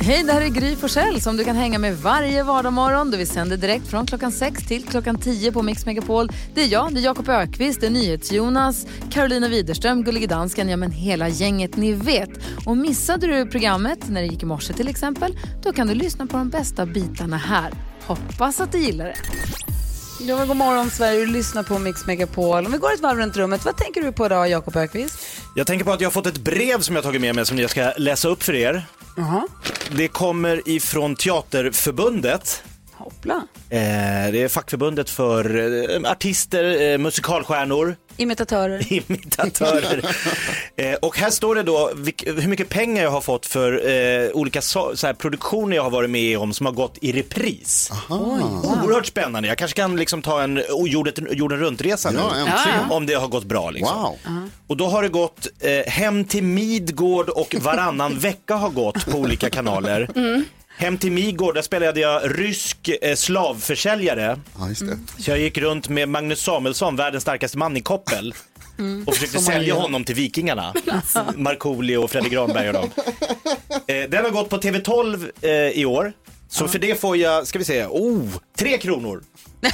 Hej, det här är Gry Forssell som du kan hänga med varje vardagsmorgon. Vi sänder direkt från klockan 6 till klockan 10 på Mix Megapol. Det är jag, det är Jakob Ökvist, det är NyhetsJonas, Carolina Widerström, Gullige Dansken, ja men hela gänget ni vet. Och missade du programmet när det gick i morse till exempel, då kan du lyssna på de bästa bitarna här. Hoppas att du gillar det. Ja, men god morgon Sverige, du lyssnar på Mix Megapol. Om vi går ett varv runt rummet, vad tänker du på idag Jakob Ökvist? Jag tänker på att jag har fått ett brev som jag tagit med mig som jag ska läsa upp för er. Det kommer ifrån Teaterförbundet. Hoppla. Eh, det är fackförbundet för eh, artister, eh, musikalstjärnor, Imitatörer. imitatörer. eh, och här står det då vilk, hur mycket pengar jag har fått för eh, olika so, så här, produktioner jag har varit med om som har gått i repris. Oerhört spännande. Jag kanske kan liksom ta en oh, jorden, jorden runt-resa nu. Ja. Om det har gått bra liksom. Wow. Och då har det gått eh, Hem till Midgård och Varannan vecka har gått på olika kanaler. Hem till Midgård, där spelade jag rysk eh, slavförsäljare. Ja, just det. Så jag gick runt med Magnus Samuelsson, världens starkaste man i koppel. Och försökte sälja honom till Vikingarna. Markoolio och Fredrik Granberg och dem. Eh, den har gått på TV12 eh, i år. Så för det får jag, ska vi se, oh, tre kronor.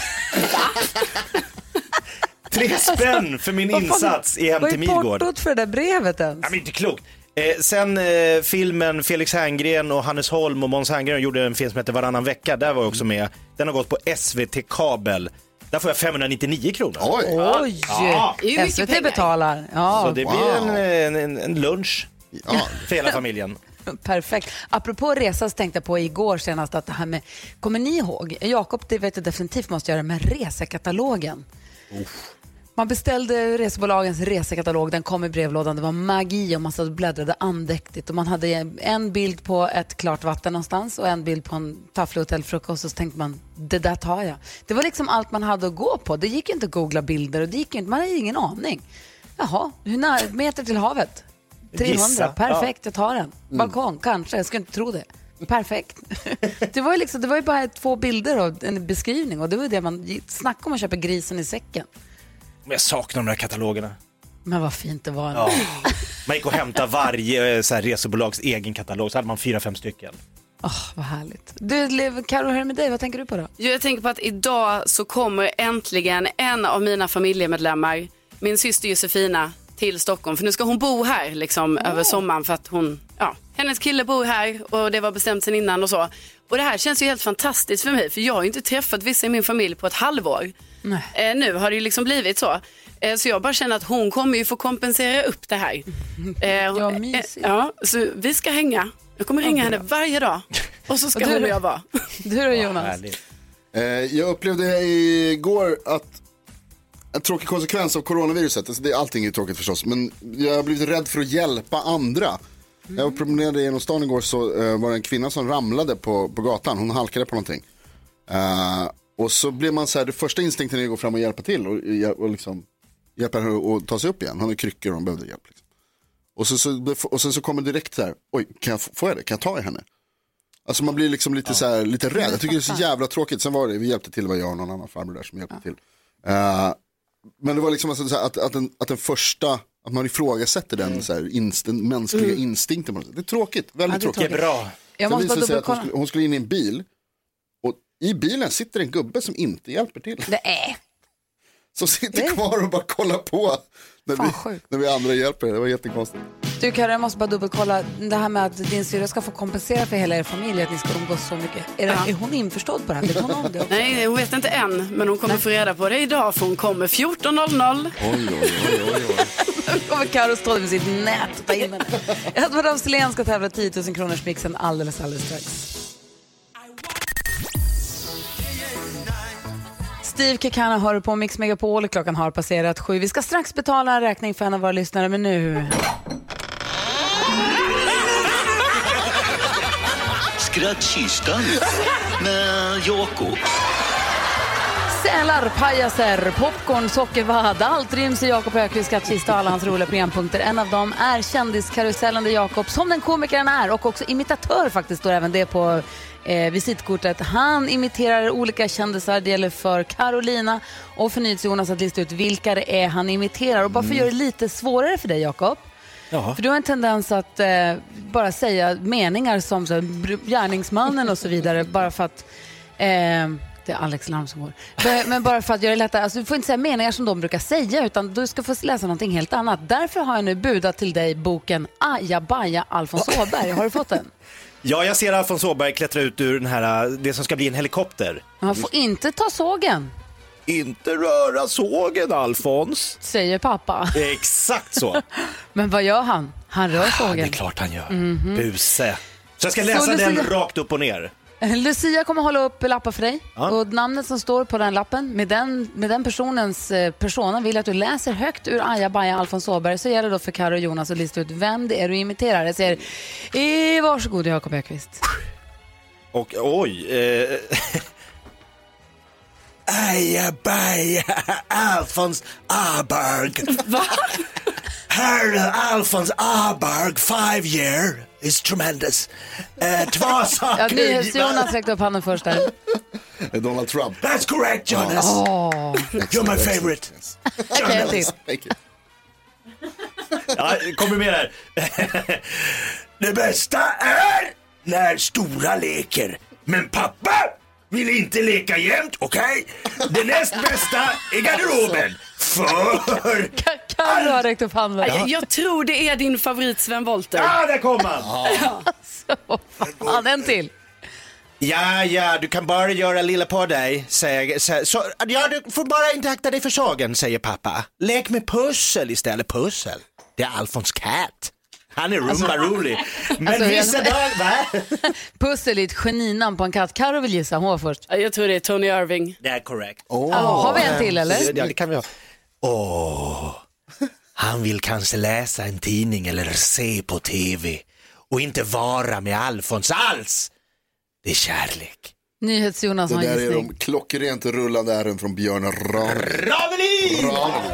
tre spänn för min insats i Hem Vad till är Midgård. portot för det där brevet ens? Ja, men inte klokt. Eh, sen eh, filmen Felix Herngren och Hannes Holm och Måns Herngren gjorde en film som heter Varannan vecka. Där var jag också med. Den har gått på SVT kabel. Där får jag 599 kronor. Oj. Oj! Ja. Det är ju mycket SVT pengar. betalar. Ja, Så det wow. blir en, en, en lunch Ja. för hela familjen. perfekt. Apropå resa så tänkte jag på igår senast att det här med, kommer ni ihåg, Jakob det vet jag definitivt måste göra med resekatalogen. Man beställde resebolagens resekatalog, den kom i brevlådan, det var magi och man satt och bläddrade andäktigt och man hade en bild på ett klart vatten någonstans och en bild på en tafflig hotellfrukost och så tänkte man, det där tar jag. Det var liksom allt man hade att gå på. Det gick inte att googla bilder och det gick inte, man hade ingen aning. Jaha, hur nära, meter till havet? 300, Gissa. perfekt, jag tar den. Balkong, kanske, jag skulle inte tro det. Perfekt. Det var ju, liksom, det var ju bara två bilder och en beskrivning och det var det man, snacka om att köpa grisen i säcken. Men jag saknar de där katalogerna. Men vad fint det var. Ja. Man gick och hämtade varje eh, så här, resebolags egen katalog, så hade man fyra, fem stycken. Åh, vad härligt. Du, Karo, hur är det med dig? Vad tänker du på då? Jo, Jag tänker på att idag så kommer äntligen en av mina familjemedlemmar, min syster Josefina, till Stockholm. För nu ska hon bo här liksom, över sommaren för att hon, ja, hennes kille bor här och det var bestämt sen innan och så. Och det här känns ju helt fantastiskt för mig för jag har ju inte träffat vissa i min familj på ett halvår. Nej. Eh, nu har det ju liksom blivit så. Eh, så jag bara känner att hon kommer ju få kompensera upp det här. Eh, Ja, eh, mysigt. ja, så vi ska hänga. Jag kommer ringa henne varje dag. Och så ska Och du hon och jag vara. Du då Jonas? Eh, jag upplevde igår att en tråkig konsekvens av coronaviruset, alltså det, allting är ju tråkigt förstås, men jag har blivit rädd för att hjälpa andra. Jag promenerade genom stan igår så eh, var det en kvinna som ramlade på, på gatan, hon halkade på någonting. Eh, och så blev man så här, det första instinkten är att gå fram och hjälpa till och, och liksom hjälpa henne att ta sig upp igen. Hon hade kryckor och hon behövde hjälp. Liksom. Och, så, så, och sen så kommer direkt så här, oj, kan jag, få- får jag det? Kan jag ta i henne? Alltså man blir liksom lite, så här, lite rädd. Jag tycker det är så jävla tråkigt. Sen var det, vi hjälpte till, var jag och någon annan farbror där som hjälpte till. Eh, men det var liksom alltså, så här, att, att, den, att den första, att man ifrågasätter den så här, inst, den mänskliga instinkten. något sätt. Det är tråkigt, väldigt Ja, det är tråkigt. Är bra. Jag måste bara hon skulle, hon skulle in i en bil. I bilen sitter en gubbe som inte hjälper till. Det är. Som sitter kvar och bara kollar på. När Fan, vi, sjukt. när vi andra hjälper. Det var jättekonstigt. Du Karo, jag måste bara dubbelkolla. Det här med att din syrra ska få kompensera för hela er familj, att ni ska umgås så mycket. Är, det, är hon införstådd på det här? Vet hon om det också? Nej, hon vet inte än, men hon kommer få reda på det idag för hon kommer 14.00. Oj, oj, oj, oj, oj. Nu kommer Karo stå där med sitt nät och ta in henne. Edward af Sillén ska tävla 10 000 kronors mixen alldeles, alldeles strax. Steve Kekana hör på Mix Megapol. Klockan har passerat sju. Vi ska strax betala en räkning för en av våra lyssnare, men nu... Skrattkistan med Jakob. Sälar, pajaser, popcorn, sockervadd. Allt ryms i Jakob Öqvists skattkista och alla hans roliga programpunkter. En av dem är kändiskarusellen där Jakob, som den komikern är och också imitatör faktiskt, står även det på eh, visitkortet. Han imiterar olika kändisar. Det gäller för Carolina och för Jonas att lista ut vilka det är han imiterar. Och bara för att göra det lite svårare för dig Jakob Jaha. För du har en tendens att eh, bara säga meningar som så här, gärningsmannen och så vidare bara för att eh, det är Alex larm som går. Men- bara för att göra det lättare. Alltså, du får inte säga meningar som de brukar säga utan du ska få läsa någonting helt annat. Därför har jag nu budat till dig boken Ajabaja Alfons Åberg. Har du fått den? Ja, jag ser Alfons Åberg klättra ut ur den här, det som ska bli en helikopter. Man får inte ta sågen, Inte röra sågen, Alfons. säger pappa. Exakt så. Men vad gör han? Han rör Ja, det sågen. är klart han gör. Buse. Så jag ska läsa Så den rakt upp och ner. Lucia kommer hålla upp lappar för dig Ja. och namnet som står på den lappen med den, med den personens eh, persona vill jag att du läser högt ur Ajabaja Alfons Åberg så gäller det då för Karo och Jonas att lista ut vem det är du imiterar. Jag säger eh, varsågod Jakob Ökvist. Och oj. Eh... Ajabaja Alfons Aberg. Va? Herr Alfons Aberg, five year is tremendous. Eh, två Ja, saker. NyhetsJonas räckte upp handen först där. Donald Trump. That's correct Jonas. You're my favorite. Okej, en till. Thank you. Ja, kommer mer här. Det bästa är när stora leker. Men pappa vill inte leka jämt, okej? Det näst bästa är garderoben. För... Karo har räckt upp handen. Jag, jag tror det är din favorit Sven Wollter. Ja, där kom han. Fan, en till. Ja, ja, du kan bara göra lilla på dig, säger så, så, Ja, du får bara inte akta dig för sågen, säger pappa. Lek med pussel istället. Pussel, det är Alfons Cat. Han är rumba rolig. Men alltså, vissa jag- dagar, va? Pussel är ett geninamn på en katt. Karo vill gissa, hon var först. Ja, Jag tror det är Tony Irving. Det är korrekt. Ja, har vi en till eller? Ja, det kan vi ha. Åh, han vill kanske läsa en tidning eller se på tv och inte vara med Alfons alls. Det är kärlek. NyhetsJonas Det har en där är gissning. de klockrent rullande ärren från Björn Ranelid. Ravelin! Ranelid.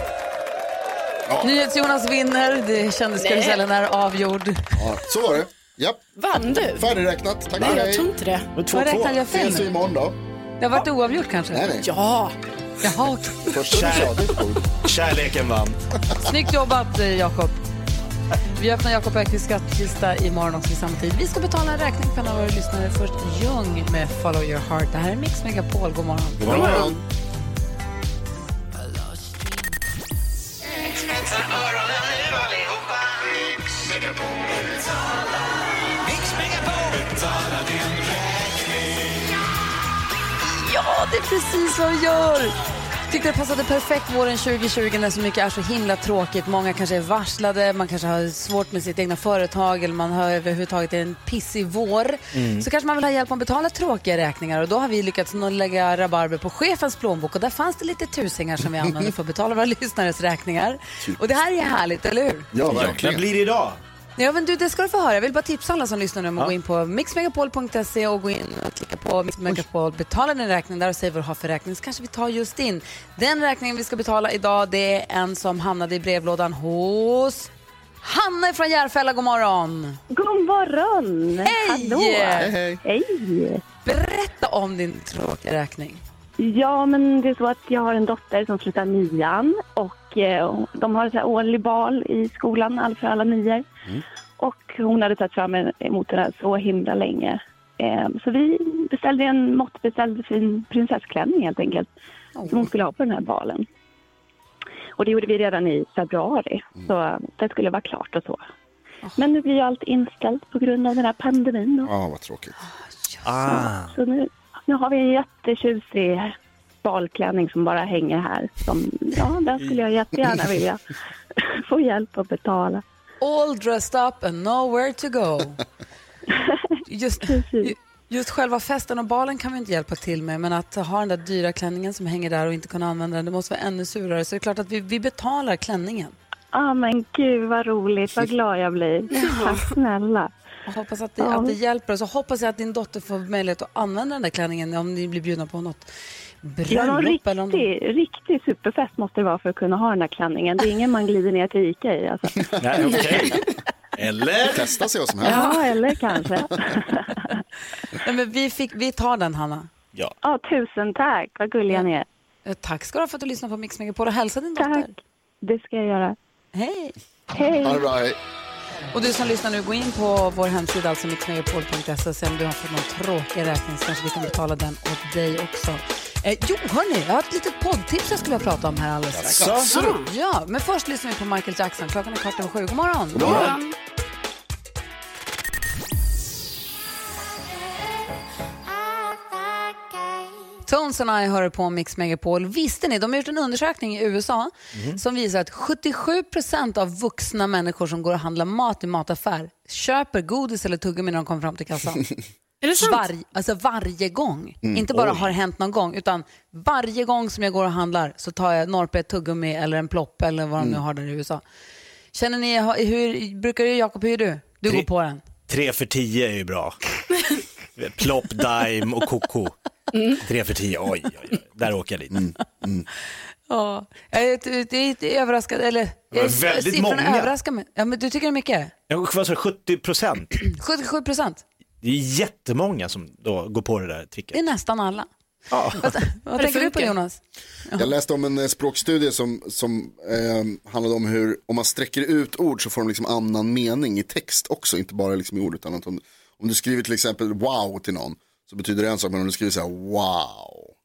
NyhetsJonas vinner. Det kändiskarusellen är avgjord. Ja, så var det. Japp, Vann du? färdigräknat. Tack Nej, för jag dig. tror inte det. Vad räknade jag fel Ses vi nu? imorgon då? Det har varit oavgjort kanske? Nej, nej. Ja. Jaha. Första coolt. Kärleken vann. Snyggt jobbat eh, Jakob. Vi öppnar Jakob Öqvists skattkista imorgon också vid samma tid. Vi ska betala en räkning för en av våra lyssnare. Först Ljung med Follow your heart. Det här är Mix Megapol. God morgon. God morgon. Ja, det är precis vad vi gör. Tyckte det passade perfekt våren 2020 när så mycket är så himla tråkigt. Många kanske är varslade, man kanske har svårt med sitt egna företag eller man har överhuvudtaget en pissig vår. Så kanske man vill ha hjälp att betala tråkiga räkningar och då har vi lyckats lägga rabarber på chefens plånbok och där fanns det lite tusingar som vi använder för att betala våra lyssnares räkningar. Och det här är härligt, eller hur? Ja, Vad verkligen. blir det idag? Ja, men du, det ska du få höra. Jag vill bara tipsa alla som lyssnar nu om att gå in på mixmegapol.se och gå in och på Mix Megapol, betala din räkning där och säg vad du har för räkning så kanske vi tar just din. Den räkningen vi ska betala idag det är en som hamnade i brevlådan hos Hanna från Järfälla. God morgon! God morgon! Hej! Hallå! Hej, hej. Hej! Berätta om din tråkiga räkning. Ja, men det är så att jag har en dotter som slutar nian och eh, de har så här årlig bal i skolan, all för alla nior. Och hon hade tagit fram emot den här så himla länge. Eh, så vi beställde en måttbeställd fin prinsessklänning helt enkelt. Som hon skulle ha på den här balen. Och det gjorde vi redan i februari. Så det skulle vara klart och så. Men nu blir ju allt inställt på grund av den här pandemin. Då. Ja, vad tråkigt. Ah. Så nu, nu har vi en jättetjusig balklänning som bara hänger här. Som, ja, den skulle jag jättegärna vilja få hjälp att betala. All dressed up and nowhere to go. Just, Precis. just själva festen och balen kan vi inte hjälpa till med men att ha den där dyra klänningen som hänger där och inte kunna använda den, det måste vara ännu surare. Så det är klart att vi, vi betalar klänningen. Ja, ah, men gud vad roligt, vad glad jag blir. Tack snälla. Och hoppas att det, Ja. att det hjälper. Och hoppas jag att din dotter får möjlighet att använda den där klänningen om ni blir bjudna på något Ja, någon bröllop. eller om de... riktig, riktig superfest måste det vara för att kunna ha den här klänningen. Det är ingen man glider ner till Ica i. Alltså. Nej, okej. Eller? Testa se vad som händer. Ja, eller kanske. Nej, men vi, fick, vi tar den, Hanna. Ja. Ja, tusen tack, vad gulliga ni är. Eh, Tack ska du ha för att du lyssnar på Mix Megapol och hälsa din dotter. Tack, det ska jag göra. Hej! Hej! Bra, hej. Och du som lyssnar nu, gå in på vår hemsida, alltså mixmegapol.se och se om du har fått någon tråkig räkning så kanske vi kan betala den åt dig också. Eh, jo, hörni, jag har ett litet poddtips jag skulle vilja prata om här alldeles strax. Jaså? Ja, men först lyssnar vi på Michael Jackson. Klockan är kvart över sju. God morgon. God morgon. Tones and I hör på Mix Megapol. Visste ni, de har gjort en undersökning i USA som visar att 77 procent av vuxna människor som går och handlar mat i mataffär köper godis eller tuggummi när de kommer fram till kassan. Är det sant? Var, alltså varje gång. Inte bara har hänt någon gång, utan varje gång som jag går och handlar så tar jag Norpe ett tuggummi eller en plopp eller vad de nu har där i USA. Känner ni, hur brukar du Jakob, hur är du? Du Tre- går på den. Tre för tio är ju bra. Plopp, Dime och Koko. Tre för tio, oj, oj, oj. Där åker jag dit. Ja, jag är, överraskad, eller Det var väldigt siffrorna många. överraskar mig. Ja, men du tycker det är mycket? Jag vad sa du, 70 procent? 77 procent? Det är jättemånga som då går på det där Det tricket. är nästan alla. Ja. Vad, vad tänker du på. Jonas? Jag läste om en eh, språkstudie som, som eh, handlade om hur om man sträcker ut ord så får de liksom annan mening i text också, inte bara liksom i ord. Utan att om, om du skriver till exempel wow till någon så betyder det en sak, men om du skriver så här wow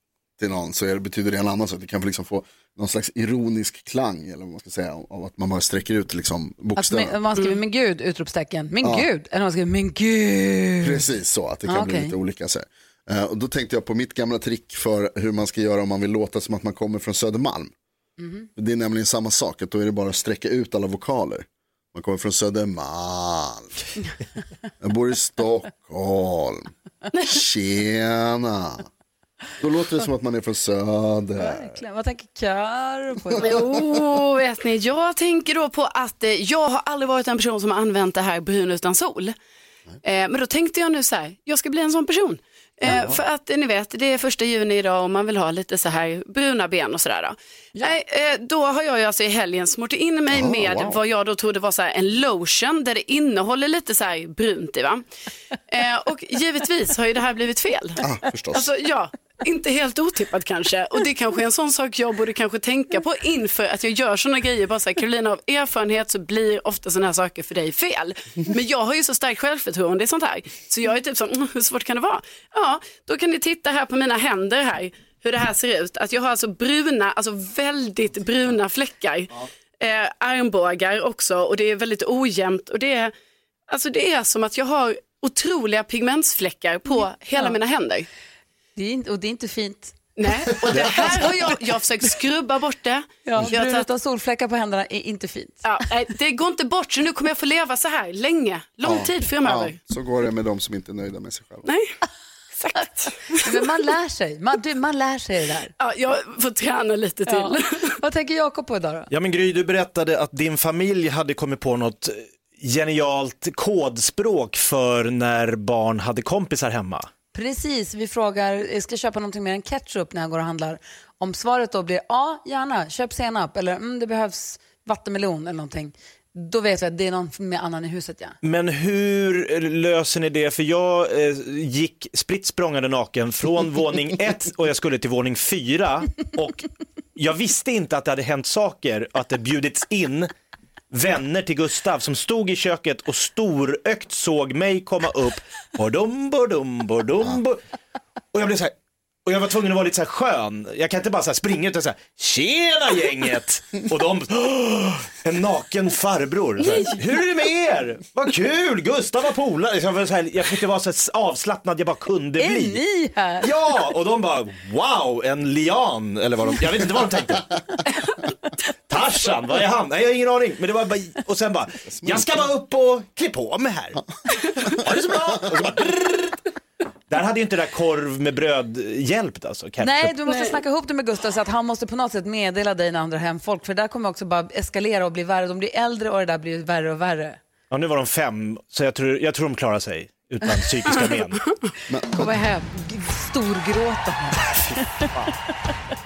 till någon så det, betyder det en annan sak. Det kan liksom få någon slags ironisk klang eller vad man ska säga av att man bara sträcker ut liksom Att bokstäverna. man skriver men gud, utropstecken, men gud, eller man skriver men gud. Precis så, att det kan Ah, bli lite olika. Så. Eh, och då tänkte jag på mitt gamla trick för hur man ska göra om man vill låta som att man kommer från Södermalm. Mhm. Det är nämligen samma sak, att då är det bara att sträcka ut alla vokaler. Man kommer från Södermalm. Jag bor i Stockholm. Tjena. Då låter det som att man är från Söder. Verkligen. Vad tänker Karo på? Jo, vet ni, jag tänker då på att eh, jag har aldrig varit en person som har använt det här brun utan sol. Eh, men då tänkte jag nu så här, jag ska bli en sån person. Eh, för att eh, ni vet, det är första juni idag och man vill ha lite så här bruna ben och sådär. Då. Nej, eh, då har jag ju alltså i helgen smort in mig med vad jag då trodde var så här en lotion där det innehåller lite så här brunt i. Va? Eh, och givetvis har ju det här blivit fel. Ah, förstås. Alltså ja, inte helt otippat kanske. Och det kanske är en sån sak jag borde kanske tänka på inför att jag gör såna grejer. Bara så här, Carolina, av erfarenhet så blir ofta såna här saker för dig fel. Men jag har ju så starkt självförtroende i sånt här. Så jag är typ så, mm, hur svårt kan det vara? Ja, då kan ni titta här på mina händer här. Hur det här ser ut. Att jag har alltså bruna, alltså väldigt bruna fläckar. Eh, armbågar också och det är väldigt ojämnt. Och det är, alltså det är som att jag har otroliga pigmentsfläckar på hela mina händer. Det är inte, och det är inte fint. Nej, och det här har jag, jag har försökt skrubba bort det. Ja, jag har brunt och solfläckar på händerna är inte fint. ja, nej, det går inte bort så nu kommer jag få leva så här länge, lång tid framöver. Ja, så går det med de som inte är nöjda med sig själva. Nej, exakt. Men man lär sig. Man, du, man lär sig det där. Ja, jag får träna lite till. Ja. Vad tänker Jakob på idag då? Ja men Gry, du berättade att din familj hade kommit på något genialt kodspråk för när barn hade kompisar hemma. Precis, vi frågar, jag ska köpa någonting mer än ketchup när jag går och handlar. Om svaret då blir ja, gärna, köp senap eller mm, det behövs vattenmelon eller någonting. Då vet vi att det är någon med annan i huset ja. Men hur löser ni det? För jag eh, gick spritt språngande naken från våning ett och jag skulle till våning fyra och jag visste inte att det hade hänt saker, att det bjudits in vänner till Gustav som stod i köket och storökt såg mig komma upp. Bordum, bordum, bordum, bo- Och jag blev så här, och jag var tvungen att vara lite så här skön. Jag kan inte bara så här springa utan så här, tjena gänget! Och de, "Åh, en naken farbror. Så här, Hur är det med er? Vad kul, Gustav var polare. Jag, så här, jag försökte vara så avslappnad jag bara kunde Är bli. ni här? Ja, och de bara wow, en lian eller vad de, jag vet inte vad de tänkte. Tarzan, vad är han? Nej, jag har ingen aning. Men det var bara, och sen bara, jag ska bara upp och klä på mig här. Ha det så bra. Och så bara, där hade ju inte det där korv med bröd hjälpt alltså. ketchup. Nej, du måste snacka ihop det med Gustav så att han måste på något sätt meddela dig när andra hem folk för det där kommer också bara eskalera och bli värre. De blir äldre och det där blir värre och värre. Ja, nu var de fem, så jag tror, jag tror de klarar sig utan psykiska men. Komma hem, storgråta.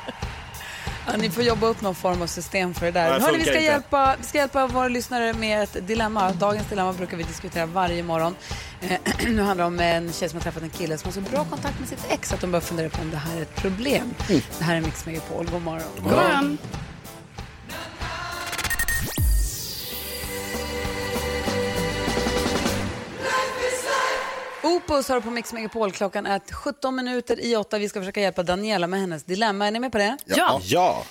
Ja, ni får jobba upp någon form av system för det där. det Hörni, vi, ska inte. hjälpa, vi ska hjälpa våra lyssnare med ett dilemma. Dagens dilemma brukar vi diskutera varje morgon. Eh, nu handlar det om en tjej som har träffat en kille som har så bra kontakt med sitt ex att de börjar fundera på om det här är ett problem. Det här är Mix Megapol. God morgon. God morgon. Opus har på Mix Megapol. Klockan är 17 minuter i 8. Vi ska försöka hjälpa Daniela med hennes dilemma. Är ni med på det? Ja. Ja.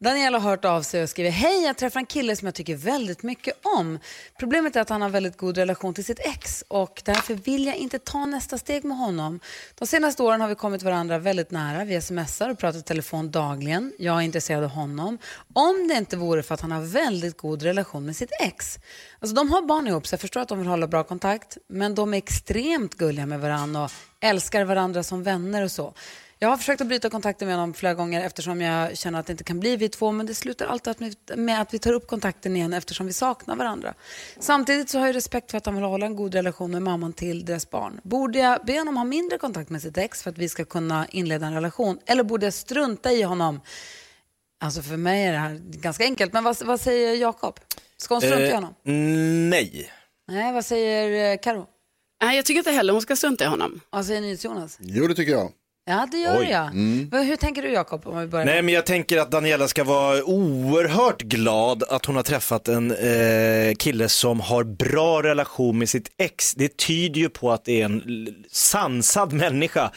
Daniel har hört av sig och skriver Hej, jag träffar en kille som jag tycker väldigt mycket om. Problemet är att han har en väldigt god relation till sitt ex och därför vill jag inte ta nästa steg med honom. De senaste åren har vi kommit varandra väldigt nära. Vi smsar och pratar i telefon dagligen. Jag är intresserad av honom. Om det inte vore för att han har väldigt god relation med sitt ex. Alltså de har barn ihop så jag förstår att de vill hålla bra kontakt men de är extremt gulliga med varandra och älskar varandra som vänner och så. Jag har försökt att bryta kontakten med honom flera gånger eftersom jag känner att det inte kan bli vi två men det slutar alltid med att vi tar upp kontakten igen eftersom vi saknar varandra. Samtidigt så har jag respekt för att han vill hålla en god relation med mamman till deras barn. Borde jag be honom ha mindre kontakt med sitt ex för att vi ska kunna inleda en relation eller borde jag strunta i honom? Alltså för mig är det här ganska enkelt men vad, vad säger Jakob? Ska hon strunta i Eh, honom? nej. Nej, vad säger eh, Karo? Nej, jag tycker inte heller hon ska strunta i honom. Vad säger NyhetsJonas? Jo, det tycker jag. Ja, det gör Oj. jag. Vad- Hur tänker du Jakob? Om vi börjar Nej, men jag tänker att Daniela ska vara oerhört glad att hon har träffat en eh, kille som har bra relation med sitt ex. Det tyder ju på att det är en sansad människa.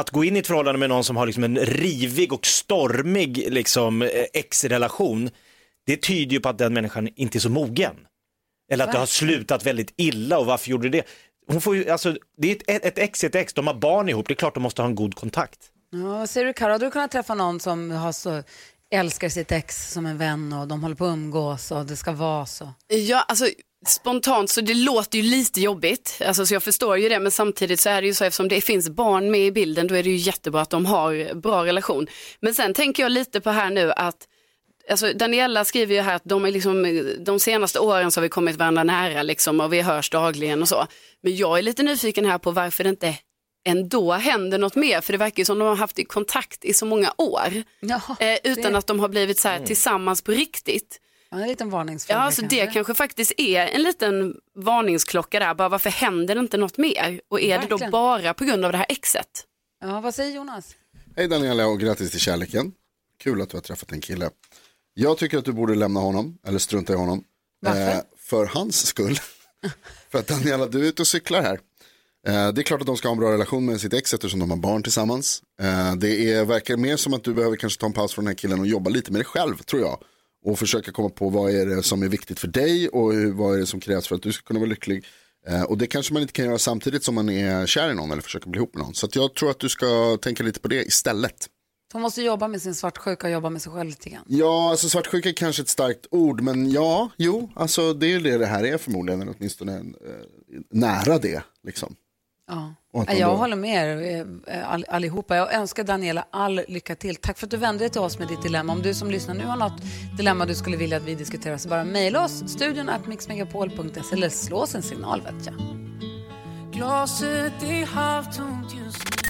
Att gå in i ett förhållande med någon som har liksom en rivig och stormig liksom, eh, ex-relation, det tyder ju på att den människan inte är så mogen. Eller att det har slutat väldigt illa och varför gjorde det? Hon får ju, alltså, det är ett, ett ex ett ex, de har barn ihop, det är klart de måste ha en god kontakt. Ja, säger du Karo? Hade du kunnat träffa någon som har så, älskar sitt ex som en vän och de håller på att umgås och det ska vara så? Ja, alltså spontant så det låter ju lite jobbigt, alltså, så jag förstår ju det, men samtidigt så är det ju så eftersom det finns barn med i bilden, då är det ju jättebra att de har bra relation. Men sen tänker jag lite på här nu att Alltså Daniela skriver ju här att de, är liksom, de senaste åren så har vi kommit varandra nära liksom, och vi hörs dagligen och så. Men jag är lite nyfiken här på varför det inte ändå händer något mer. För det verkar ju som de har haft i kontakt i så många år. Ja, Eh, utan det- att de har blivit så här tillsammans på riktigt. Ja, en liten varningsflagga Ja, alltså det kanske faktiskt är en liten varningsklocka där. Bara varför händer det inte något mer? Och är det Verkligen. då bara på grund av det här exet? Ja, vad säger Jonas? Hej Daniela och grattis till kärleken. Kul att du har träffat en kille. Jag tycker att du borde lämna honom, eller strunta i honom. Eh, Varför? för hans skull. för att Daniela, du är ute och cyklar här. Eh, det är klart att de ska ha en bra relation med sitt ex eftersom de har barn tillsammans. Eh, det är, verkar mer som att du behöver kanske ta en paus från den här killen och jobba lite med dig själv, tror jag. Och försöka komma på vad är det som är viktigt för dig och hur, vad är det som krävs för att du ska kunna vara lycklig. Eh, och det kanske man inte kan göra samtidigt som man är kär i någon eller försöker bli ihop med någon. Så jag tror att du ska tänka lite på det istället. Hon måste jobba med sin svartsjuka och jobba med sig själv lite grann. Ja, alltså svartsjuka är kanske ett starkt ord, men ja, jo, alltså det är ju det det här är förmodligen, eller åtminstone eh, nära det. Liksom. Ja. Jag då- håller med er eh, all, allihopa. Jag önskar Daniela all lycka till. Tack för att du vände dig till oss med ditt dilemma. Om du som lyssnar nu har något dilemma du skulle vilja att vi diskuterar så bara mejla oss, studion at mixmegapol.se eller slå oss en signal vet jag. Glaset är halvtomt just nu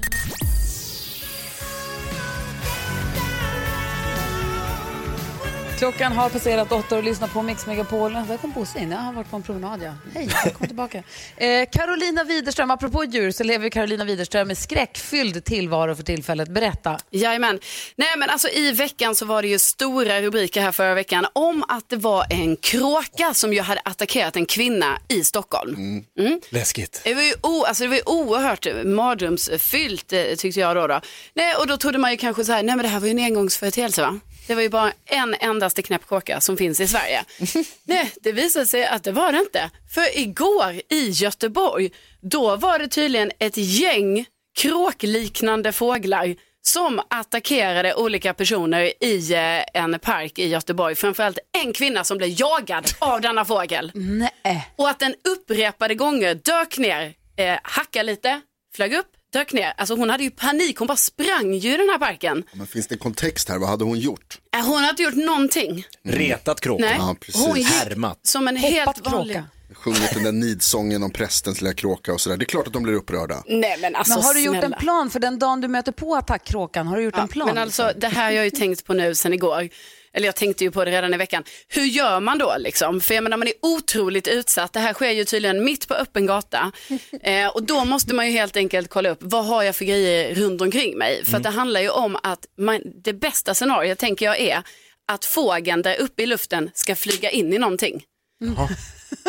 Klockan har passerat åtta och lyssnar på Mix Megapol. Där kom Bosse in. Jag har varit på en promenad. Ja. Hej, välkommen tillbaka. Eh, Carolina Widerström, apropå djur så lever Carolina Widerström med skräckfylld tillvaro för tillfället. Berätta. Jajamän. Nej men alltså i veckan så var det ju stora rubriker här förra veckan om att det var en kråka som ju hade attackerat en kvinna i Stockholm. Läskigt. Det var ju o, alltså det var ju oerhört mardrömsfyllt eh, tyckte jag då. då. Nej, och då trodde man ju kanske så här, nej men det här var ju en engångsföreteelse va? Det var ju bara en endaste knäppkråka som finns i Sverige. nej, det visade sig att det var det inte. För igår i Göteborg, då var det tydligen ett gäng kråkliknande fåglar som attackerade olika personer i eh, en park i Göteborg. Framförallt en kvinna som blev jagad av denna fågel. Nej. Och att den upprepade gånger dök ner, eh, hackade lite, flög upp, dök ner. Alltså hon hade ju panik, hon bara sprang ju i den här parken. Men finns det kontext här, vad hade hon gjort? Eh, hon hade inte gjort någonting. Retat kråkan. Nej, Ja, precis. hon gick Härmat. som en Hoppat helt vanlig... kråka. Sjungit den där nidsången om prästens lilla kråka och sådär. Det är klart att de blir upprörda. Nej men alltså Men har du gjort snälla. en plan för den dagen du möter på attackkråkan? Har du gjort en plan? Men alltså det här har jag ju tänkt på nu sen igår. Eller jag tänkte ju på det redan i veckan. Hur gör man då liksom? För jag menar man är otroligt utsatt. Det här sker ju tydligen mitt på öppen gata. Eh, och då måste man ju helt enkelt kolla upp vad har jag för grejer runt omkring mig. För att det handlar ju om att man, det bästa scenariot tänker jag är att fågeln där uppe i luften ska flyga in i någonting.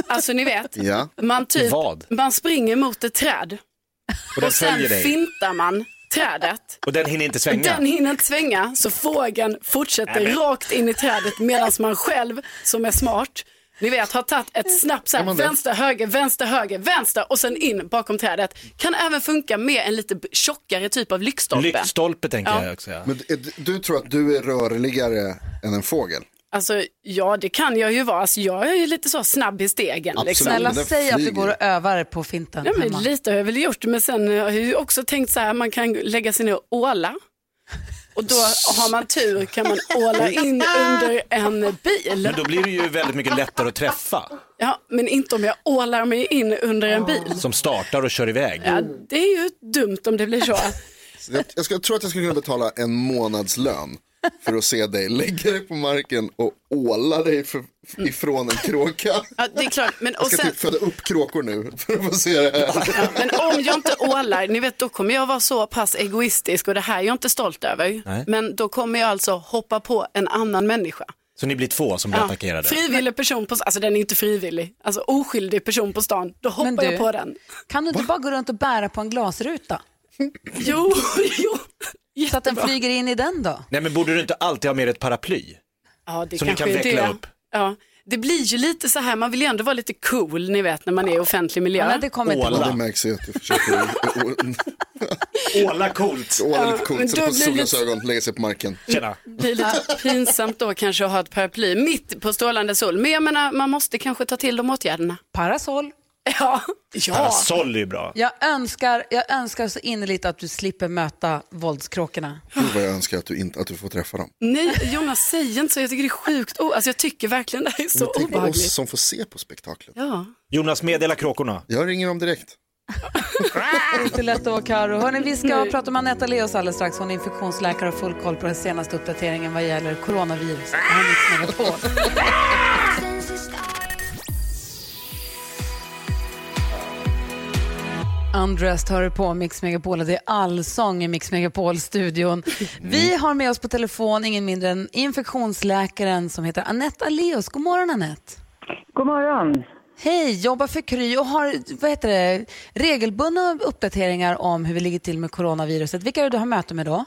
Alltså ni vet, Ja. man, typ, Vad? man springer mot ett träd Och Och sen dig. fintar man trädet. Och den hinner inte svänga. Den hinner inte svänga så fågeln fortsätter Nej, men- rakt in i trädet medan man själv som är smart ni vet, har tagit ett snabbt så Är här, vänster, höger, vänster, höger, vänster och sen in bakom trädet. Kan även funka med en lite tjockare typ av lyktstolpe. Lyktstolpe tänker Ja. jag också. Ja. Men du tror att du är rörligare än en fågel? Alltså ja, det kan jag ju vara. Alltså, jag är ju lite så snabb i stegen. Absolut. Liksom. Snälla säg att du går och övar på finten Ja, men hemma. lite har jag väl gjort, men sen har jag ju också tänkt så här, man kan lägga sig ner och åla. Och då har man tur kan man åla in under en bil. Men då blir det ju väldigt mycket lättare att träffa. Ja, men inte om jag ålar mig in under en bil. Som startar och kör iväg. Ja, det är ju dumt om det blir så. Så Jag, jag, ska, jag tror att jag skulle kunna betala en månadslön för att se dig lägga dig på marken och åla dig för, ifrån en kråka. Ja, det är klart. Men, Jag och ska sen, typ föda upp kråkor nu för att få se det här. ja, men om jag inte ålar, ni vet då kommer jag vara så pass egoistisk och det här är jag inte stolt över. Nej. Men då kommer jag alltså hoppa på en annan människa. Så ni blir två som blir attackerade. frivillig person på alltså den är inte frivillig, alltså oskyldig person på stan, då hoppar du- jag på den. Kan du inte bara gå runt och bära på en glasruta? Jo, jo. Så att den Jättebra. flyger in i den då? Nej men borde du inte alltid ha med ett paraply? Ja, det Som kanske kan är veckla det. upp. Ja, det blir ju lite så här, man vill ju ändå vara lite cool, ni vet när man är i offentlig miljö. Ja, men det kommer inte Åla. Ja, det märks ju att du försöker Åla coolt. åla lite coolt, sätta på solglasögon, lägga sig på marken. Tjena. Det blir lite pinsamt då kanske att ha ett paraply mitt på strålande sol. Men jag menar, man måste kanske ta till de åtgärderna. Parasoll. Ja, ja. Parasoll är ju bra. Jag önskar, jag önskar så innerligt att du slipper möta våldskråkorna. Gud vad jag önskar att du, inte, att du får träffa dem. Nej, Jonas, säg inte så. Jag tycker det är sjukt. Oh, alltså, jag tycker verkligen det här är så Men tänk på oss obehagligt. som får se på spektaklet. Ja. Jonas, meddela kråkorna. Jag ringer dem direkt. Det är inte lätt att vara Karo. Hörrni, vi ska prata med Anetta Leos alldeles strax. Hon är infektionsläkare och har full koll på den senaste uppdateringen vad gäller coronavirus. Undressed hör du på Mix Megapol det är allsång i Mix Megapol-studion. Vi har med oss på telefon ingen mindre än infektionsläkaren som heter Anette Leos. God morgon Anette. God morgon. Hej, jobbar för Kry och har vad heter det, regelbundna uppdateringar om hur vi ligger till med coronaviruset. Vilka är det du har möte med då?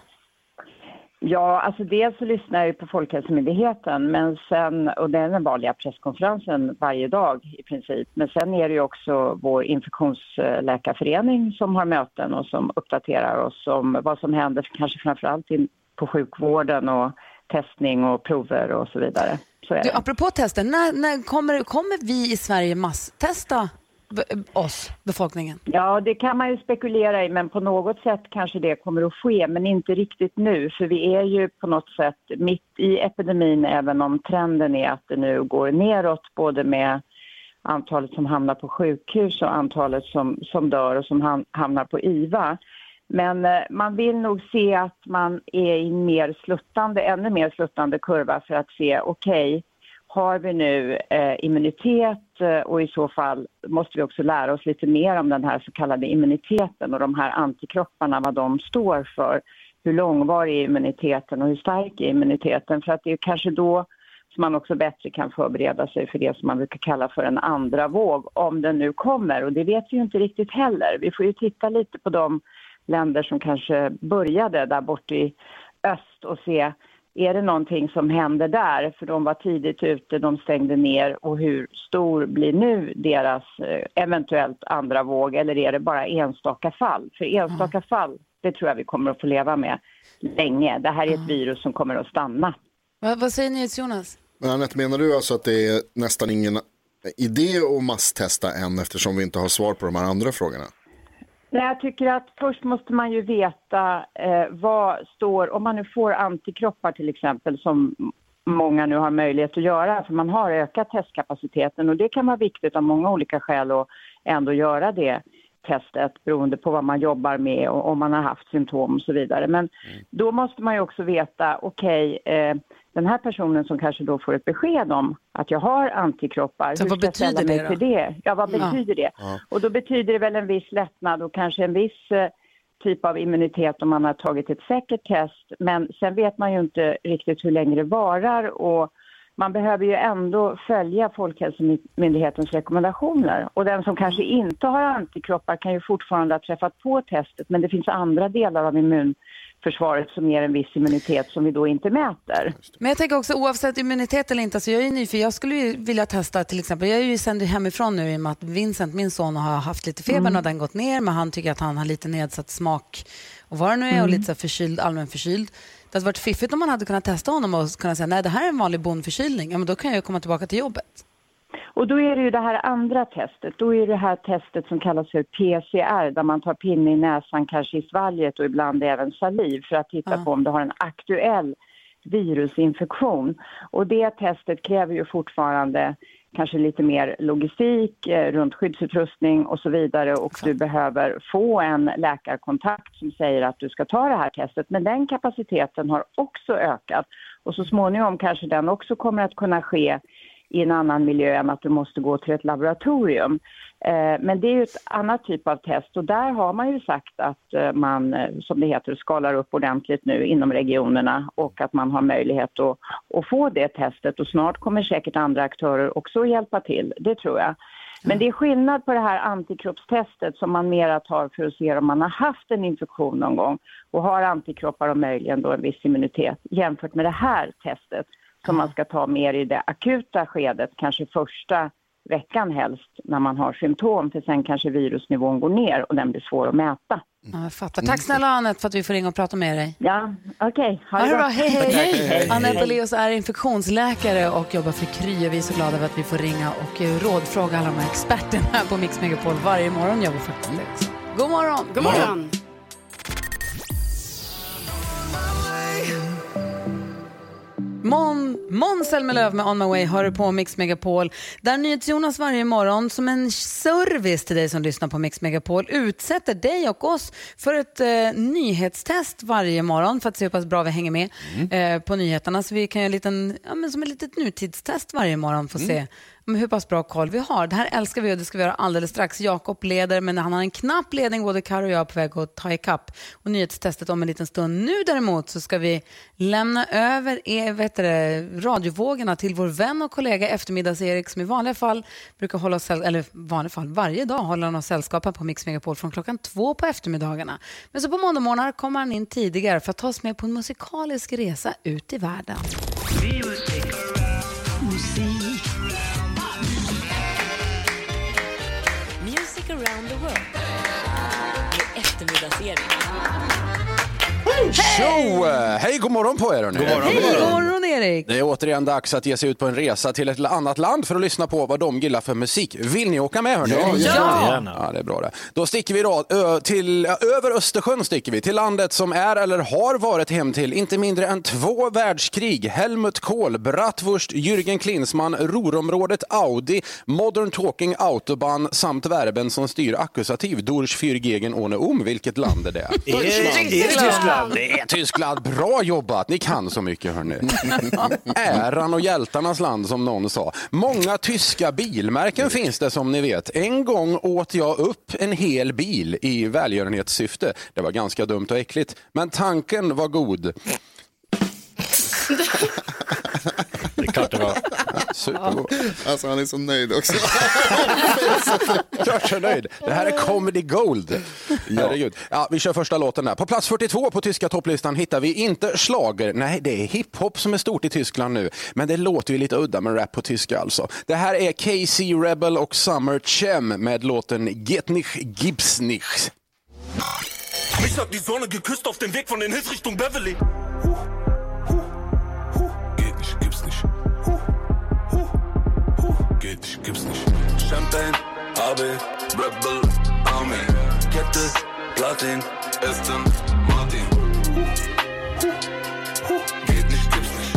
Ja, alltså dels så lyssnar jag på Folkhälsomyndigheten, men sen, och det är den vanliga presskonferensen varje dag i princip. Men sen är det ju också vår infektionsläkarförening som har möten och som uppdaterar oss om vad som händer, kanske framförallt in på sjukvården och testning och prover och så vidare. Så är Du, det. apropå tester, när, när kommer, kommer vi i Sverige masstesta oss, befolkningen? Ja, det kan man ju spekulera i, men på något sätt kanske det kommer att ske, men inte riktigt nu, för vi är ju på något sätt mitt i epidemin, även om trenden är att det nu går neråt, både med antalet som hamnar på sjukhus och antalet som, som dör och som hamnar på IVA. Men eh, man vill nog se att man är i en mer sluttande, ännu mer sluttande kurva för att se, okej, har vi nu eh, immunitet Eh, och i så fall måste vi också lära oss lite mer om den här så kallade immuniteten och de här antikropparna, vad de står för. Hur långvarig är immuniteten och hur stark är immuniteten? För att det är kanske då som man också bättre kan förbereda sig för det som man brukar kalla för en andra våg, om den nu kommer. Och det vet vi ju inte riktigt heller. Vi får ju titta lite på de länder som kanske började där bort i öst och se är det någonting som händer där? För de var tidigt ute, de stängde ner och hur stor blir nu deras eh, eventuellt andra våg eller är det bara enstaka fall? För enstaka fall, det tror jag vi kommer att få leva med länge. Det här är ett virus som kommer att stanna. Vad, vad säger ni Jonas? Men Anette, menar du alltså att det är nästan ingen idé att masstesta än eftersom vi inte har svar på de här andra frågorna? Nej, jag tycker att först måste man ju veta eh, vad står, om man nu får antikroppar till exempel som många nu har möjlighet att göra, för man har ökat testkapaciteten. Och det kan vara viktigt av många olika skäl att ändå göra det testet beroende på vad man jobbar med och om man har haft symptom och så vidare. Men då måste man ju också veta, okej, eh, den här personen som kanske då får ett besked om att jag har antikroppar, Så hur vad ska jag ställa betyder mig det då? till det? Ja, vad Ja. betyder det? Och då betyder det väl en viss lättnad och kanske en viss eh, typ av immunitet om man har tagit ett säkert test. Men sen vet man ju inte riktigt hur länge det varar och man behöver ju ändå följa Folkhälsomyndighetens rekommendationer. Och den som kanske inte har antikroppar kan ju fortfarande ha träffat på testet, men det finns andra delar av immunförsvaret som ger en viss immunitet som vi då inte mäter. Men jag tänker också oavsett immunitet eller inte, så jag är nyfiken. Jag skulle ju vilja testa till exempel, jag är ju sänd hemifrån nu i och med att Vincent, min son, har haft lite feber och den gått ner, men han tycker att han har lite nedsatt smak och vad det nu är och lite så förkyld, allmän förkyld. Det hade varit fiffigt om man hade kunnat testa honom och kunna säga nej det här är en vanlig bondförkylning, ja, men då kan jag ju komma tillbaka till jobbet. Och då är det ju det här andra testet, då är det här testet som kallas för PCR där man tar pinne i näsan, kanske i svalget och ibland även saliv för att titta Ja. på om du har en aktuell virusinfektion. Och det testet kräver ju fortfarande kanske lite mer logistik eh, runt skyddsutrustning och så vidare. Och du behöver få en läkarkontakt som säger att du ska ta det här testet. Men den kapaciteten har också ökat. Och så småningom kanske den också kommer att kunna ske i en annan miljö än att du måste gå till ett laboratorium. Eh, men det är ju ett annat typ av test och där har man ju sagt att eh, man, eh, som det heter, skalar upp ordentligt nu inom regionerna och att man har möjlighet att, att få det testet och snart kommer säkert andra aktörer också att hjälpa till, det tror jag. Men det är skillnad på det här antikroppstestet som man mera tar för att se om man har haft en infektion någon gång och har antikroppar och möjligen då en viss immunitet jämfört med det här testet som man ska ta mer i det akuta skedet, kanske första veckan helst när man har symptom för sen kanske virusnivån går ner och den blir svår att mäta. Ja, jag fattar. Tack snälla Anette för att vi får ringa och prata med dig. Ja, okej. Ha det bra, hej hej! hej, hej. Anette Leos är infektionsläkare och jobbar för Kry och vi är så glada över att vi får ringa och eh, rådfråga alla de här experterna här på Mix Megapol varje morgon gör vi faktiskt det. God morgon! God morgon. Mon, Måns Zelmerlöw med On My Way har du på Mix Megapol. Där NyhetsJonas varje morgon som en service till dig som lyssnar på Mix Megapol utsätter dig och oss för ett eh, nyhetstest varje morgon för att se hur pass bra vi hänger med eh, på nyheterna. Så vi kan göra en liten, ja, men som ett litet nutidstest varje morgon för att se om hur pass bra koll vi har. Det här älskar vi och det ska vi göra alldeles strax. Jakob leder men han har en knapp ledning, både Karo och jag är på väg att ta ikapp. Och nyhetstestet om en liten stund. Nu däremot så ska vi lämna över e, er, vet det, radiovågorna till vår vän och kollega eftermiddags-Erik som i vanliga fall brukar hålla oss, eller i vanliga fall varje dag håller han oss sällskap här på Mix Megapol från klockan två på eftermiddagarna. Men så på måndagmorgnar kommer han in tidigare för att ta oss med på en musikalisk resa ut i världen. Music eftermiddagsserien. Tjo! Hej, god morgon på er hörni. God morgon. God morgon Erik! Det är återigen dags att ge sig ut på en resa till ett annat land för att lyssna på vad de gillar för musik. Vill ni åka med hörni? Ja, Ja! Ja, det är bra det. Då sticker vi då ö, till, över Östersjön sticker vi till landet som är eller har varit hem till inte mindre än två världskrig. Helmut Kohl, Bratwurst, Jürgen Klinsmann, Ruhrområdet, Audi, Modern Talking Autobahn samt verben som styr akkusativ Durch für gegen ohne um. Vilket land är det? Är det, är det Tyskland? Det är Tyskland. Bra jobbat. Ni kan så mycket hörni. Äran och hjältarnas land som någon sa. Många tyska bilmärken finns det som ni vet. En gång åt jag upp en hel bil i välgörenhetssyfte. Det var ganska dumt och äckligt. Men tanken var god. Det är klart det var. Supergod. Alltså han är så nöjd också. Klart så nöjd. Det här är comedy gold. Herregud. Ja, vi kör första låten där. På plats 42 på tyska topplistan hittar vi inte slager. Nej, det är hiphop som är stort i Tyskland nu. Men det låter ju lite udda med rap på tyska alltså. Det här är KC Rebel och Summer Chem med låten Get nicht gibt's nicht. Mich hat die Sonne geküsst auf dem Weg von den Hills Richtung Beverly. Nicht, gibt's nicht. Champagne, AB, Rebel, Army. Kette, Platin, Aston, Martin. Geht nicht, gibt's nicht.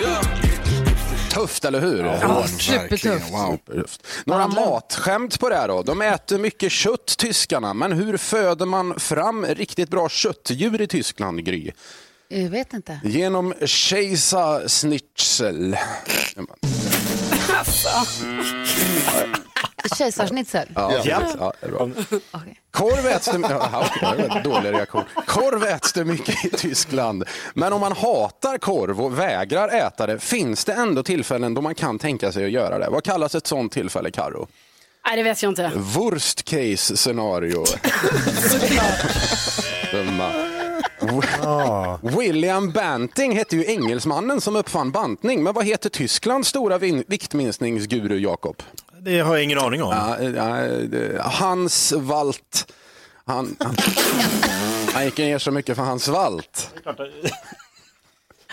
Ja, geht nicht, gibt's nicht. Tufft, eller hur? Ja, supertufft. Wow. Supertufft. Några matskämt på det här då. De äter mycket kött, tyskarna. Men hur föder man fram riktigt bra köttdjur i Tyskland, Gry? Jag vet inte. Genom Kejsarsnitzel. Kejsarsnitzel? Ja, Ja. ja det är bra. Okej. Korv äts det, ja, dålig reaktion. Korv äts det mycket i Tyskland. Men om man hatar korv och vägrar äta det finns det ändå tillfällen då man kan tänka sig att göra det. Vad kallas ett sånt tillfälle, Karo? Nej, det vet jag inte. Worst case scenario. William Banting hette ju engelsmannen som uppfann bantning. Men vad heter Tysklands stora viktminskningsguru, Jakob? Det har jag ingen aning om. Det- Hans Walt. Han, han, han gick ner så mycket för hans Walt.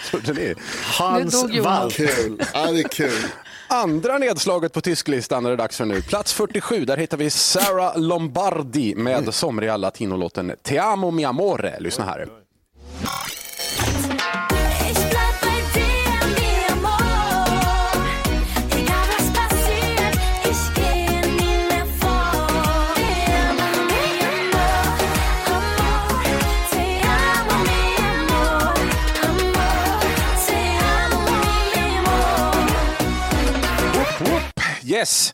Trodde ni? Hans Nu dog Jonas. Wall. Kul. Ja, det är kul. Andra nedslaget på tysklistan är det dags för nu. Plats 47, där hittar vi Sarah Lombardi med somriga latinolåten Te amo mi amore. Lyssna här. Yes!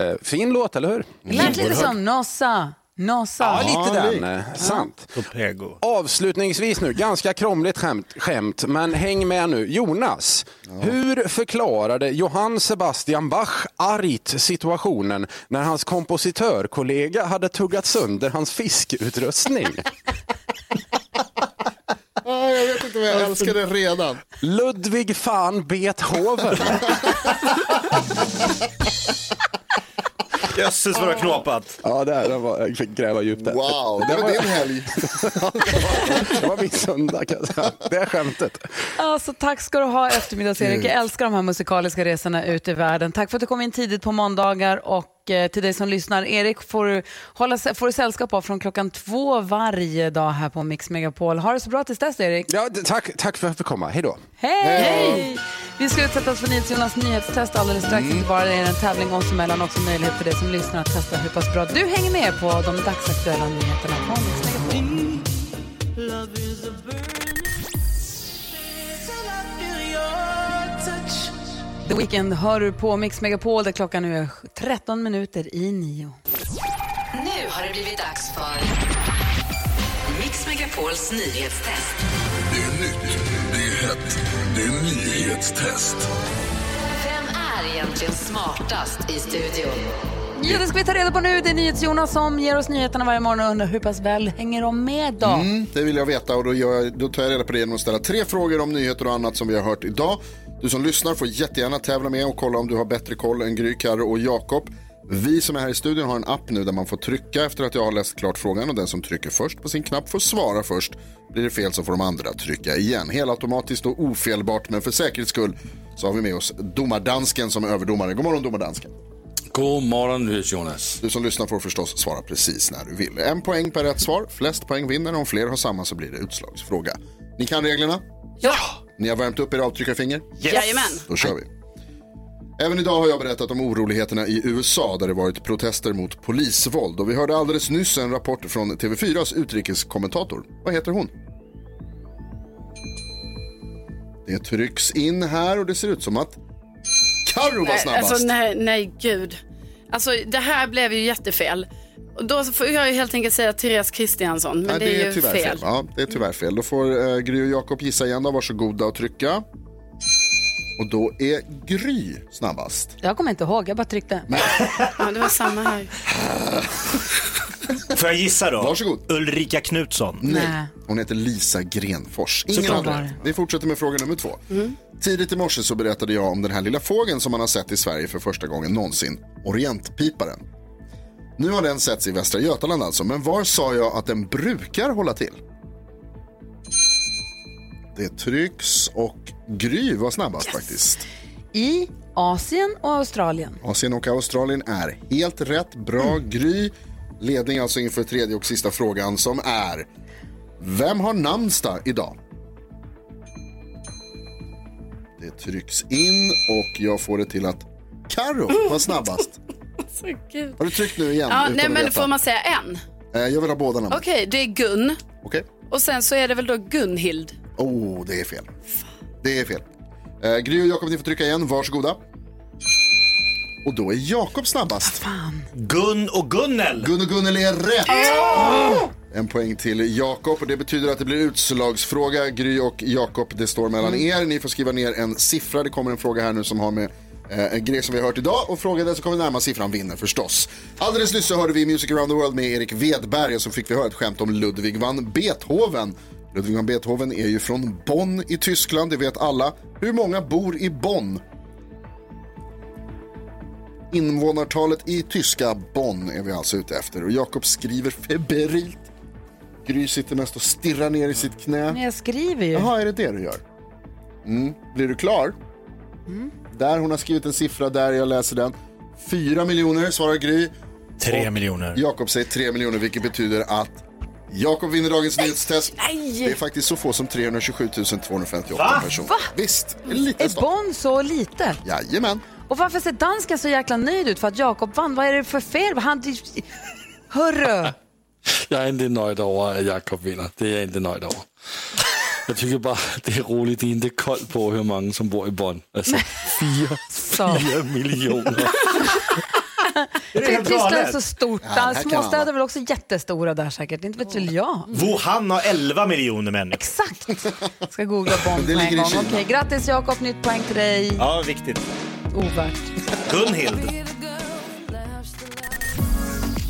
Eh, fin låt, eller hur? Det lät lite som Nossa. Nossa. Ja, lite den. eh, Sant. Topego. Avslutningsvis nu, ganska krångligt skämt, skämt, men häng med nu. Jonas, hur förklarade Johann Sebastian Bach argt situationen när hans kompositörkollega hade tuggat sönder hans fiskutrustning? Ja, jag vet inte vad jag älskar det redan. Ludwig van Beethoven. Jösses vad du har knåpat. Ja, det, det var, jag fick gräva djupt där. Wow, det var din helg. Det var min söndag kan jag säga. Det är skämtet. Alltså, tack ska du ha eftermiddags-Erik. Jag älskar de här musikaliska resorna ut i världen. Tack för att du kom in tidigt på måndagar och eh, till dig som lyssnar. Erik får du, hålla, får du sällskap av från klockan två varje dag här på Mix Megapol. Ha det så bra tills dess Erik. Ja, tack, tack för att jag fick komma. Hej då. Hej! Vi ska utsätta oss för NyhetsJonas nyhetstest alldeles strax. Inte bara det är en tävling oss emellan, också möjlighet för dig som lyssnar att testa hur pass bra du hänger med på de dagsaktuella nyheterna på Mix The Weeknd hör du på Mix Megapol där klockan nu är 13 minuter i nio. Nu har det blivit dags för Mix Megapols nyhetstest. Det är nytt, det är hett, det är nyhetstest. Vem är egentligen smartast i studion? Ja, det ska vi ta reda på nu. Det är NyhetsJonas som ger oss nyheterna varje morgon och undrar hur pass väl hänger de med då? Mm, det vill jag veta och då, gör jag, då tar jag reda på det genom att ställa tre frågor om nyheter och annat som vi har hört idag. Du som lyssnar får jättegärna tävla med och kolla om du har bättre koll än Gry, Karro och Jakob. Vi som är här i studion har en app nu där man får trycka efter att jag har läst klart frågan och den som trycker först på sin knapp får svara först. Blir det fel så får de andra trycka igen. Helautomatiskt och ofelbart men för säkerhets skull så har vi med oss domardansken som är överdomare. God morgon domardansken. God morgon, Jonas. Du som lyssnar får förstås svara precis när du vill. En poäng per rätt svar. Flest poäng vinner. Om fler har samma så blir det utslagsfråga. Ni kan reglerna? Ja. Ni har värmt upp era avtryckarfinger? Jajamän. Då kör vi. Även idag har jag berättat om oroligheterna i USA där det varit protester mot polisvåld. Och vi hörde alldeles nyss en rapport från TV4s utrikeskommentator. Vad heter hon? Det trycks in här och det ser ut som att Carro var Nej, snabbast. alltså, nej, nej, gud. Alltså, det här blev ju jättefel. Då får jag ju helt enkelt säga Therese Kristiansson, men Nej, det är ju tyvärr fel. Ja, det är tyvärr fel. Då får eh, Gry och Jakob gissa igen då. Varsågoda och trycka. Och då är Gry snabbast. Jag kommer inte ihåg, jag bara tryckte. Ja, det var samma här. Får jag gissa då? Varsågod. Ulrika Knutsson. Nej. Nej. Hon heter Lisa Grenfors. Ingen av rätt. Vi fortsätter med fråga nummer två. Tidigt i morse så berättade jag om den här lilla fågeln som man har sett i Sverige för första gången någonsin. Orientpiparen. Nu har den setts i Västra Götaland alltså, men var sa jag att den brukar hålla till? Det trycks och Gry var snabbast faktiskt. I Asien och Australien. Asien och Australien är helt rätt. Bra Gry. Ledning alltså inför tredje och sista frågan som är Vem har namnsdag idag? Det trycks in och jag får det till att Karo var snabbast. Så, gud. Har du tryckt nu igen? Ja, utan nej, att men veta? får man säga en? Eh, Jag vill ha båda namnen. Okej, det är Gun. Okej. Och sen så är det väl då Gunhild. Oh, det är fel. Det är fel. Eh, Gry och Jakob, ni får trycka igen. Varsågoda. Och då är Jakob snabbast. Gun och Gunnel. Gun och Gunnel är rätt. En poäng till Jakob och det betyder att det blir utslagsfråga. Gry och Jakob, det står mellan er. Ni får skriva ner en siffra. Det kommer en fråga här nu som har med eh, en grej som vi har hört idag och fråga den som kommer närmast siffran vinner förstås. Alldeles nyss så hörde vi Music around the world med Erik Wedberg och så fick vi höra ett skämt om Ludwig van Beethoven. Ludwig van Beethoven är ju från Bonn i Tyskland, det vet alla. Hur många bor i Bonn? Invånartalet i tyska Bonn är vi alltså ute efter och Jakob skriver febrilt. Gry sitter mest och stirrar ner i sitt knä. Men jag skriver ju. Jaha, är det det du gör? Mm. Blir du klar? Där, hon har skrivit en siffra där, jag läser den. Fyra miljoner svarar Gry. Tre miljoner. Jakob säger tre miljoner, vilket betyder att Jakob vinner dagens nyhetstest. Det är faktiskt så få som 327 258 Va? personer. Va? Visst, en liten Är. Bonn så lite? Jajamän. Och varför ser dansken så jäkla nöjd ut för att Jakob vann? Vad är det för fel? Han... Hörru! Jag är inte nöjd över att Jakob vinner. Det är jag inte nöjd över. Jag tycker bara det är roligt. Det är inte koll på hur många som bor i Bonn. Alltså fyra, fyra miljoner. Tyskland är så stort. Ja, Småstäder är väl också jättestora där säkert. Inte vet väl jag. Wuhan har 11 miljoner människor. Exakt. Ska googla Bonn på en gång. Okej, grattis Jakob, nytt poäng till dig. Ja, viktigt. Ovärt. Gunhild.